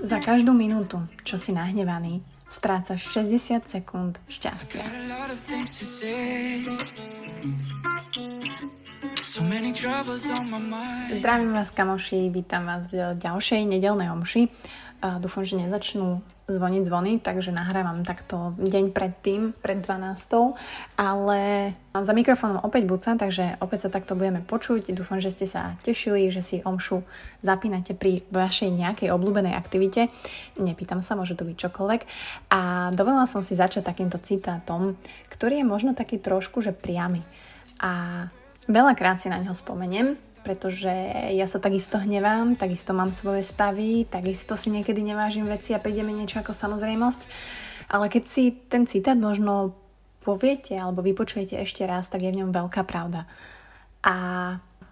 Za každú minútu, čo si nahnevaný, strácaš 60 sekúnd šťastia. Zdravím vás kamoši, vítam vás v ďalšej nedelnej omši. Dúfam, že nezačnú zvoniť zvony, takže nahrávam takto deň predtým, pred 12. Ale za mikrofónom opäť Buca, takže opäť sa takto budeme počuť. Dúfam, že ste sa tešili, že si omšu zapínate pri vašej nejakej obľúbenej aktivite. Nepýtam sa, môže to byť čokoľvek. A dovolila som si začať takýmto citátom, ktorý je možno taký trošku, že priamy. A veľakrát si na neho spomeniem, pretože ja sa takisto hnevám, takisto mám svoje stavy, takisto si niekedy nevážim veci a príde mi niečo ako samozrejmosť. Ale keď si ten citát možno poviete alebo vypočujete ešte raz, tak je v ňom veľká pravda. A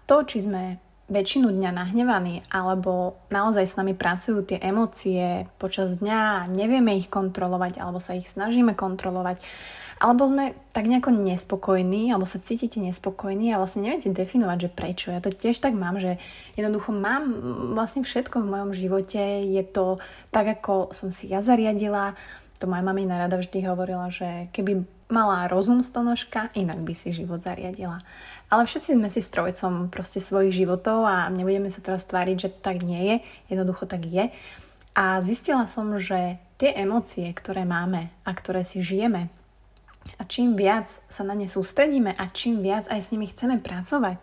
to, či sme väčšinu dňa nahnevaní, alebo naozaj s nami pracujú tie emócie počas dňa nevieme ich kontrolovať, alebo sa ich snažíme kontrolovať, alebo sme tak nejako nespokojní, alebo sa cítite nespokojní a vlastne neviete definovať, že prečo. Ja to tiež tak mám, že jednoducho mám vlastne všetko v mojom živote, je to tak, ako som si ja zariadila. To moja mamina rada vždy hovorila, že keby mala rozum stonožka, inak by si život zariadila. Ale všetci sme si strojcom proste svojich životov a nebudeme sa teraz tváriť, že tak nie je. Jednoducho tak je. A zistila som, že tie emócie, ktoré máme a ktoré si žijeme, a čím viac sa na ne sústredíme a čím viac aj s nimi chceme pracovať,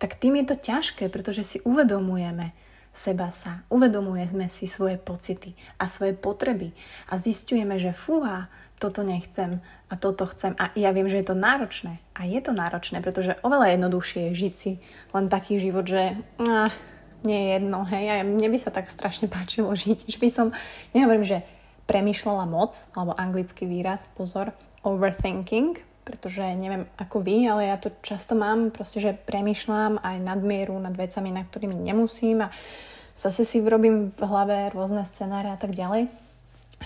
tak tým je to ťažké, pretože si uvedomujeme seba sa, uvedomujeme si svoje pocity a svoje potreby a zistujeme, že fúha, toto nechcem a toto chcem. A ja viem, že je to náročné. A je to náročné, pretože oveľa jednoduchšie je žiť si len taký život, že ah, nie je jedno, hej, a mne by sa tak strašne páčilo žiť, že by som, nehovorím, že premýšľala moc, alebo anglický výraz, pozor, overthinking, pretože neviem ako vy, ale ja to často mám, proste, že premýšľam aj nadmieru nad vecami, na ktorými nemusím a zase si vyrobím v hlave rôzne scenáre a tak ďalej.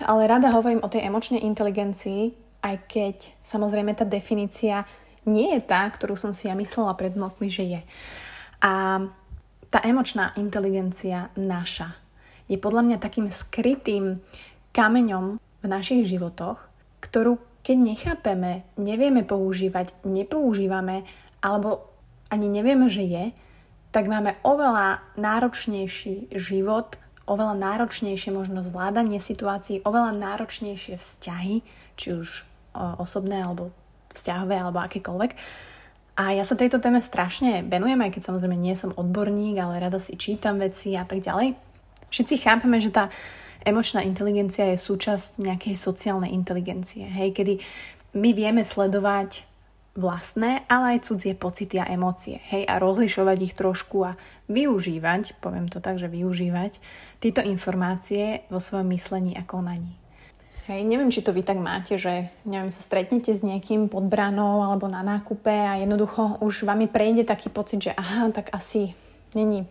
Ale rada hovorím o tej emočnej inteligencii, aj keď samozrejme tá definícia nie je tá, ktorú som si ja myslela pred rokmi, že je. A tá emočná inteligencia naša je podľa mňa takým skrytým kameňom v našich životoch, ktorú keď nechápeme, nevieme používať, nepoužívame alebo ani nevieme, že je, tak máme oveľa náročnejší život, oveľa náročnejšie možno zvládanie situácií, oveľa náročnejšie vzťahy, či už osobné alebo vzťahové alebo akékoľvek. A ja sa tejto téme strašne venujem, aj keď samozrejme nie som odborník, ale rada si čítam veci a tak ďalej. Všetci chápeme, že tá emočná inteligencia je súčasť nejakej sociálnej inteligencie, hej, kedy my vieme sledovať vlastné, ale aj cudzie pocity a emócie, hej, a rozlišovať ich trošku a využívať, poviem to tak, že využívať tieto informácie vo svojom myslení a konaní. Hej, neviem, či to vy tak máte, že neviem, sa stretnete s niekým pod branou alebo na nákupe a jednoducho už vami prejde taký pocit, že aha, tak asi není,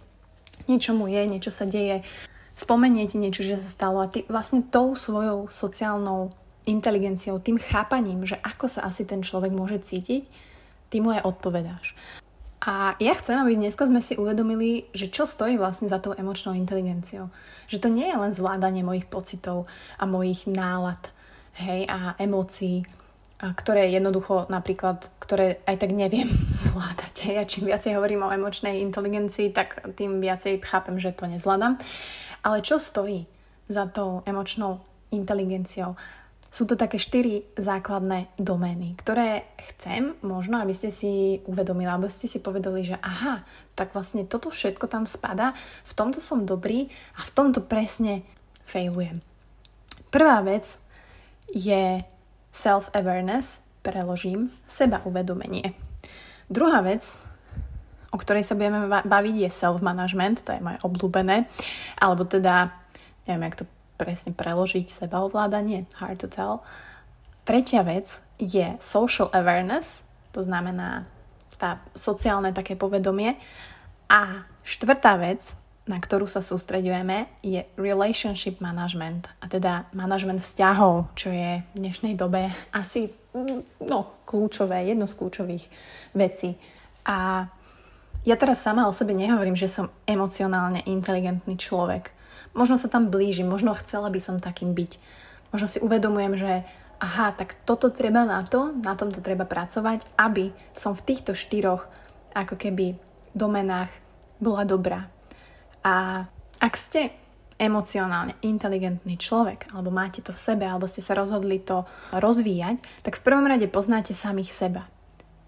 niečo mu je, niečo sa deje, spomeniete niečo, že sa stalo a ty vlastne tou svojou sociálnou inteligenciou, tým chápaním, že ako sa asi ten človek môže cítiť, ty mu aj odpovedáš. A ja chcem, aby dnes sme si uvedomili, že čo stojí vlastne za tou emočnou inteligenciou. Že to nie je len zvládanie mojich pocitov a mojich nálad hej, a emócií, a ktoré jednoducho napríklad, ktoré aj tak neviem zvládať. Hej. A čím viacej hovorím o emočnej inteligencii, tak tým viacej chápem, že to nezvládam. Ale čo stojí za tou emočnou inteligenciou? Sú to také štyri základné domény, ktoré chcem možno, aby ste si uvedomili, aby ste si povedali, že aha, tak vlastne toto všetko tam spada, v tomto som dobrý a v tomto presne failujem. Prvá vec je self-awareness, preložím, seba uvedomenie. Druhá vec o ktorej sa budeme baviť, je self-management, to je moje obľúbené, alebo teda, neviem, jak to presne preložiť, sebaovládanie, hard to tell. Tretia vec je social awareness, to znamená tá sociálne také povedomie. A štvrtá vec, na ktorú sa sústreďujeme, je relationship management, a teda management vzťahov, čo je v dnešnej dobe asi no, kľúčové, jedno z kľúčových vecí. A ja teraz sama o sebe nehovorím, že som emocionálne inteligentný človek. možno sa tam blížim, možno chcela by som takým byť. Možno si uvedomujem, že aha, tak toto treba na to, na tomto treba pracovať, aby som v týchto štyroch ako keby domenách bola dobrá. A ak ste emocionálne inteligentný človek, alebo máte to v sebe, alebo ste sa rozhodli to rozvíjať, tak v prvom rade poznáte samých seba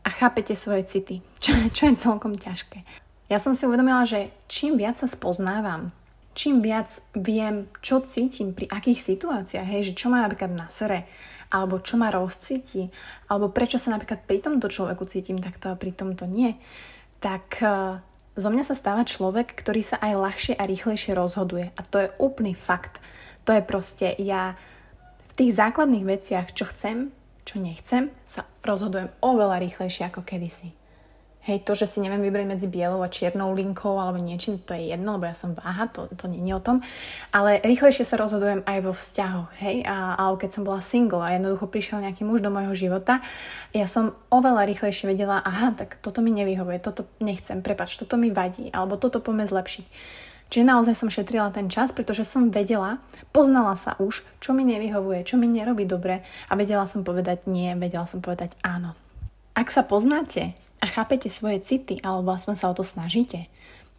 a chápete svoje city, čo, čo je celkom ťažké. Ja som si uvedomila, že čím viac sa spoznávam, čím viac viem, čo cítim pri akých situáciách, hej, že čo ma napríklad na sere, alebo čo ma rozcíti, alebo prečo sa napríklad pri tomto človeku cítim takto a pri tomto nie, tak uh, zo mňa sa stáva človek, ktorý sa aj ľahšie a rýchlejšie rozhoduje. A to je úplný fakt. To je proste, ja v tých základných veciach, čo chcem, čo nechcem, sa rozhodujem oveľa rýchlejšie ako kedysi. Hej, to, že si neviem vybrať medzi bielou a čiernou linkou alebo niečím, to je jedno, lebo ja som váha, to, to nie je o tom. Ale rýchlejšie sa rozhodujem aj vo vzťahoch, hej, a, alebo keď som bola single a jednoducho prišiel nejaký muž do môjho života, ja som oveľa rýchlejšie vedela, aha, tak toto mi nevyhovuje, toto nechcem, prepač, toto mi vadí, alebo toto poďme zlepšiť. Čiže naozaj som šetrila ten čas, pretože som vedela, poznala sa už, čo mi nevyhovuje, čo mi nerobí dobre a vedela som povedať nie, vedela som povedať áno. Ak sa poznáte a chápete svoje city, alebo aspoň sa o to snažíte,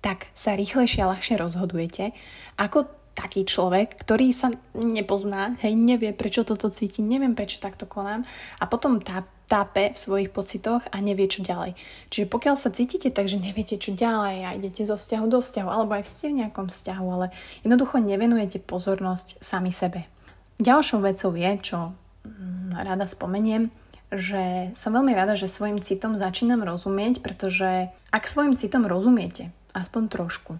tak sa rýchlejšie a ľahšie rozhodujete, ako taký človek, ktorý sa nepozná, hej, nevie, prečo toto cíti, neviem, prečo takto konám a potom tá, tápe v svojich pocitoch a nevie, čo ďalej. Čiže pokiaľ sa cítite tak, že neviete, čo ďalej a idete zo vzťahu do vzťahu, alebo aj ste v nejakom vzťahu, ale jednoducho nevenujete pozornosť sami sebe. Ďalšou vecou je, čo mm, rada spomeniem, že som veľmi rada, že svojim citom začínam rozumieť, pretože ak svojim citom rozumiete, aspoň trošku,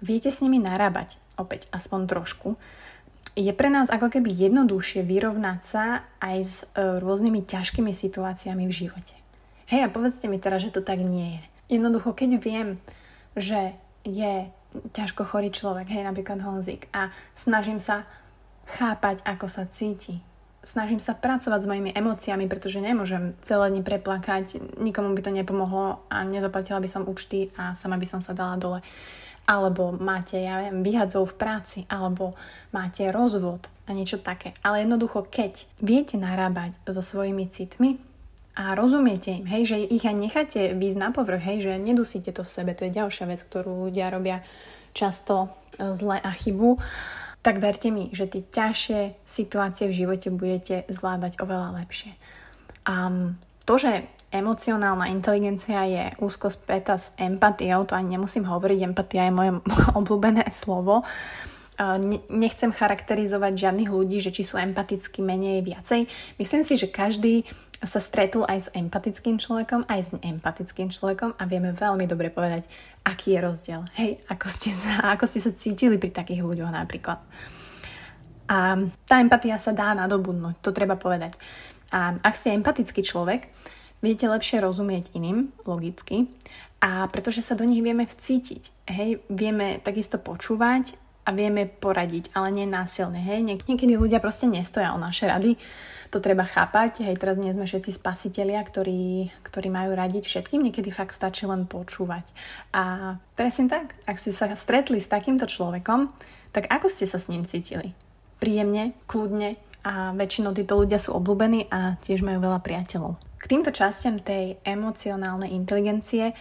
viete s nimi narábať, opäť aspoň trošku, je pre nás ako keby jednoduchšie vyrovnať sa aj s e, rôznymi ťažkými situáciami v živote. Hej, a povedzte mi teraz, že to tak nie je. Jednoducho, keď viem, že je ťažko chorý človek, hej, napríklad Honzik, a snažím sa chápať, ako sa cíti, snažím sa pracovať s mojimi emóciami, pretože nemôžem celé dni preplakať, nikomu by to nepomohlo a nezaplatila by som účty a sama by som sa dala dole. Alebo máte, ja viem, vyhadzov v práci, alebo máte rozvod a niečo také. Ale jednoducho, keď viete narábať so svojimi citmi a rozumiete im, hej, že ich aj necháte výjsť na povrch, hej, že nedusíte to v sebe, to je ďalšia vec, ktorú ľudia robia často zle a chybu tak verte mi, že tie ťažšie situácie v živote budete zvládať oveľa lepšie. A to, že emocionálna inteligencia je úzko spätá s empatiou, to ani nemusím hovoriť, empatia je moje obľúbené slovo. Nechcem charakterizovať žiadnych ľudí, že či sú empaticky menej viacej. Myslím si, že každý sa stretol aj s empatickým človekom, aj s neempatickým človekom a vieme veľmi dobre povedať, aký je rozdiel. Hej, ako ste sa, ako ste sa cítili pri takých ľuďoch napríklad. A tá empatia sa dá nadobudnúť, to treba povedať. A ak ste empatický človek, viete lepšie rozumieť iným, logicky, a pretože sa do nich vieme vcítiť. Hej, vieme takisto počúvať a vieme poradiť, ale nie násilne. Hej, niekedy ľudia proste nestoja o naše rady, to treba chápať. Hej, teraz nie sme všetci spasitelia, ktorí, ktorí majú radiť všetkým, niekedy fakt stačí len počúvať. A presne tak, ak ste sa stretli s takýmto človekom, tak ako ste sa s ním cítili? Príjemne, kľudne a väčšinou títo ľudia sú obľúbení a tiež majú veľa priateľov. K týmto častiam tej emocionálnej inteligencie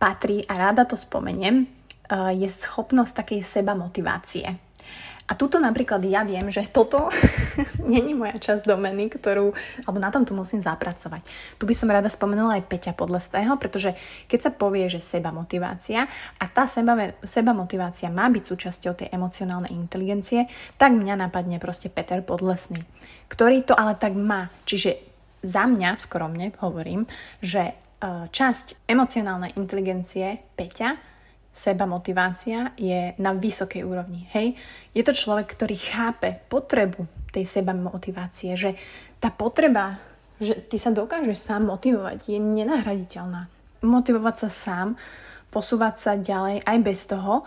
patrí, a rada to spomeniem, eh, je schopnosť takej seba motivácie. A tuto napríklad ja viem, že toto není moja časť domeny, ktorú, alebo na tom tu musím zapracovať. Tu by som rada spomenula aj Peťa Podlestého, pretože keď sa povie, že seba motivácia a tá seba, seba motivácia má byť súčasťou tej emocionálnej inteligencie, tak mňa napadne proste Peter Podlesný, ktorý to ale tak má. Čiže za mňa, skromne hovorím, že e, časť emocionálnej inteligencie Peťa seba motivácia je na vysokej úrovni. Hej? Je to človek, ktorý chápe potrebu tej seba motivácie, že tá potreba, že ty sa dokážeš sám motivovať, je nenahraditeľná. Motivovať sa sám, posúvať sa ďalej aj bez toho,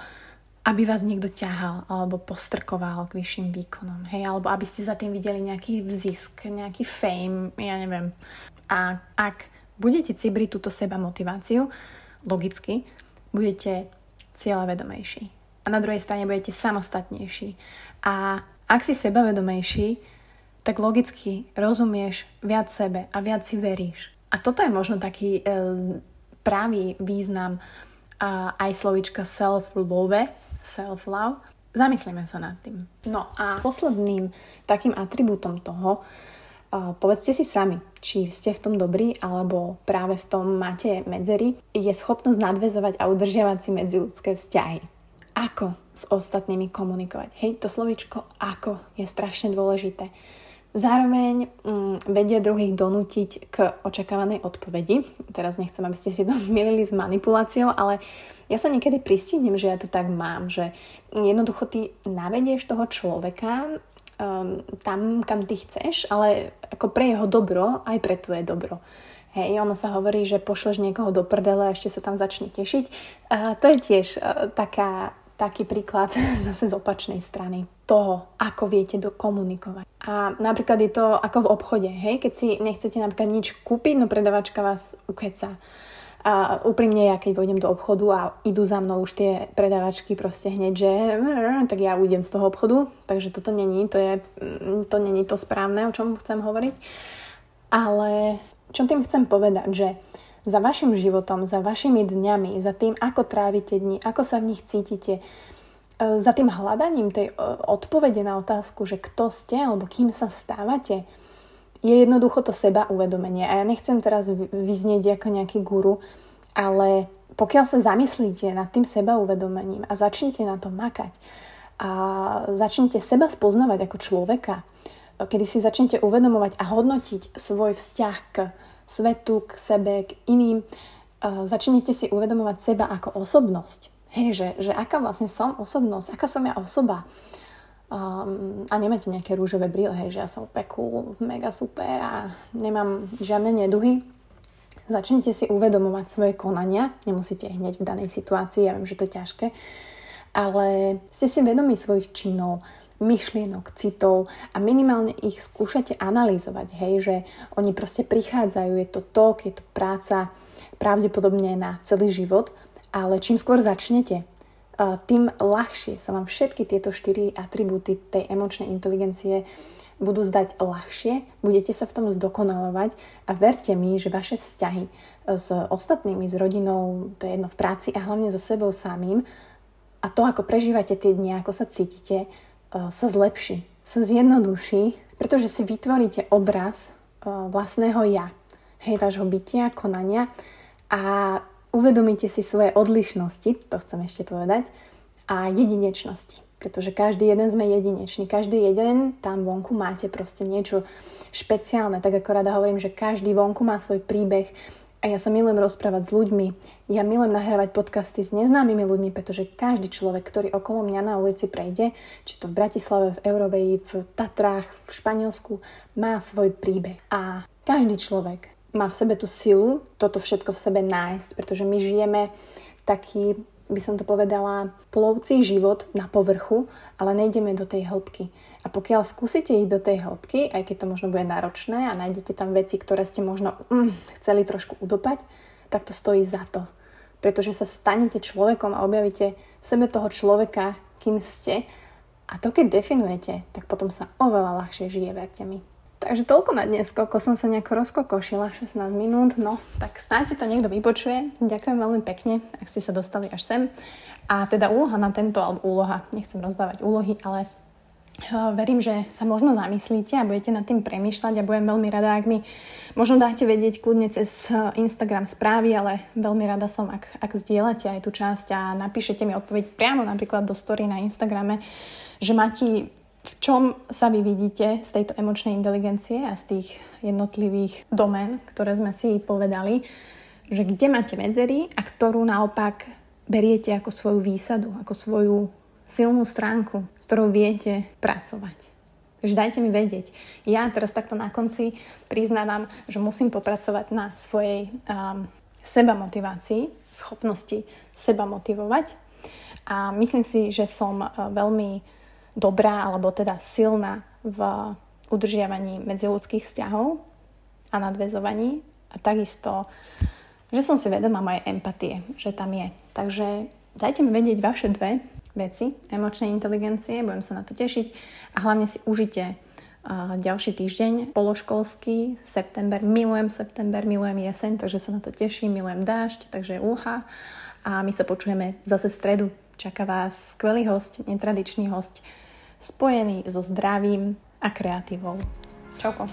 aby vás niekto ťahal alebo postrkoval k vyšším výkonom. Hej? Alebo aby ste za tým videli nejaký zisk, nejaký fame, ja neviem. A ak budete cibriť túto seba motiváciu, logicky, budete cieľavedomejší. a na druhej strane budete samostatnejší. A ak si sebavedomejší, tak logicky rozumieš viac sebe a viac si veríš. A toto je možno taký e, pravý význam a aj slovička self-love, self-love. Zamyslíme sa nad tým. No a posledným takým atribútom toho, povedzte si sami, či ste v tom dobrí, alebo práve v tom máte medzery, je schopnosť nadvezovať a udržiavať si medziludské vzťahy. Ako s ostatnými komunikovať. Hej, to slovičko ako je strašne dôležité. Zároveň mm, vedia druhých donútiť k očakávanej odpovedi. Teraz nechcem, aby ste si to milili s manipuláciou, ale ja sa niekedy pristihnem, že ja to tak mám, že jednoducho ty navedieš toho človeka um, tam, kam ty chceš, ale ako pre jeho dobro, aj pre tvoje dobro. Hej, ono sa hovorí, že pošleš niekoho do prdele a ešte sa tam začne tešiť. Uh, to je tiež uh, taká taký príklad zase z opačnej strany toho, ako viete dokomunikovať. A napríklad je to ako v obchode, hej, keď si nechcete napríklad nič kúpiť, no predavačka vás ukeca. A úprimne, ja keď vojdem do obchodu a idú za mnou už tie predavačky proste hneď, že tak ja ujdem z toho obchodu, takže toto není, to, je, mm, to není to správne, o čom chcem hovoriť. Ale čo tým chcem povedať, že za vašim životom, za vašimi dňami, za tým, ako trávite dni, ako sa v nich cítite, e, za tým hľadaním tej e, odpovede na otázku, že kto ste alebo kým sa stávate, je jednoducho to seba uvedomenie. A ja nechcem teraz vyznieť ako nejaký guru, ale pokiaľ sa zamyslíte nad tým seba uvedomením a začnete na to makať a začnete seba spoznávať ako človeka, kedy si začnete uvedomovať a hodnotiť svoj vzťah k svetu, k sebe, k iným. Začnete si uvedomovať seba ako osobnosť. Hej, že, že aká vlastne som osobnosť, aká som ja osoba. Um, a nemáte nejaké rúžové brýle, hej, že ja som peku, mega super a nemám žiadne neduhy. Začnete si uvedomovať svoje konania, nemusíte hneď v danej situácii, ja viem, že to je ťažké, ale ste si vedomi svojich činov, myšlienok, citov a minimálne ich skúšate analyzovať, hej, že oni proste prichádzajú, je to tok, je to práca pravdepodobne na celý život, ale čím skôr začnete, tým ľahšie sa vám všetky tieto štyri atribúty tej emočnej inteligencie budú zdať ľahšie, budete sa v tom zdokonalovať a verte mi, že vaše vzťahy s ostatnými, s rodinou, to je jedno v práci a hlavne so sebou samým a to, ako prežívate tie dni, ako sa cítite, sa zlepší, sa zjednoduší, pretože si vytvoríte obraz e, vlastného ja, hej, vášho bytia, konania a uvedomíte si svoje odlišnosti, to chcem ešte povedať, a jedinečnosti. Pretože každý jeden sme jedinečný. Každý jeden tam vonku máte proste niečo špeciálne. Tak ako rada hovorím, že každý vonku má svoj príbeh a ja sa milujem rozprávať s ľuďmi. Ja milujem nahrávať podcasty s neznámymi ľuďmi, pretože každý človek, ktorý okolo mňa na ulici prejde, či to v Bratislave, v Eurovej, v Tatrách, v Španielsku, má svoj príbeh. A každý človek má v sebe tú silu toto všetko v sebe nájsť, pretože my žijeme taký by som to povedala, plovcí život na povrchu, ale nejdeme do tej hĺbky. A pokiaľ skúsite ísť do tej hĺbky, aj keď to možno bude náročné a nájdete tam veci, ktoré ste možno mm, chceli trošku udopať, tak to stojí za to. Pretože sa stanete človekom a objavíte v sebe toho človeka, kým ste. A to keď definujete, tak potom sa oveľa ľahšie žije, verte mi. Takže toľko na dnes, koľko som sa nejako rozkokošila, 16 minút, no tak snáď si to niekto vypočuje. Ďakujem veľmi pekne, ak ste sa dostali až sem. A teda úloha na tento, alebo úloha, nechcem rozdávať úlohy, ale verím, že sa možno zamyslíte a budete nad tým premýšľať a budem veľmi rada, ak mi možno dáte vedieť kľudne cez Instagram správy, ale veľmi rada som, ak, ak zdieľate aj tú časť a napíšete mi odpoveď priamo napríklad do story na Instagrame, že máte v čom sa vy vidíte z tejto emočnej inteligencie a z tých jednotlivých domén, ktoré sme si povedali, že kde máte medzery a ktorú naopak beriete ako svoju výsadu, ako svoju silnú stránku, s ktorou viete pracovať. Takže dajte mi vedieť. Ja teraz takto na konci priznávam, že musím popracovať na svojej um, seba motivácii, schopnosti seba motivovať. A myslím si, že som uh, veľmi dobrá alebo teda silná v udržiavaní medziludských vzťahov a nadvezovaní a takisto, že som si vedomá mojej empatie, že tam je. Takže dajte mi vedieť vaše dve veci emočnej inteligencie, budem sa na to tešiť a hlavne si užite ďalší týždeň, pološkolský, september, milujem september, milujem jeseň, takže sa na to teším, milujem dážď, takže úha a my sa počujeme zase stredu. Čaká vás skvelý host, netradičný host, spojený so zdravím a kreatívou. Čauko.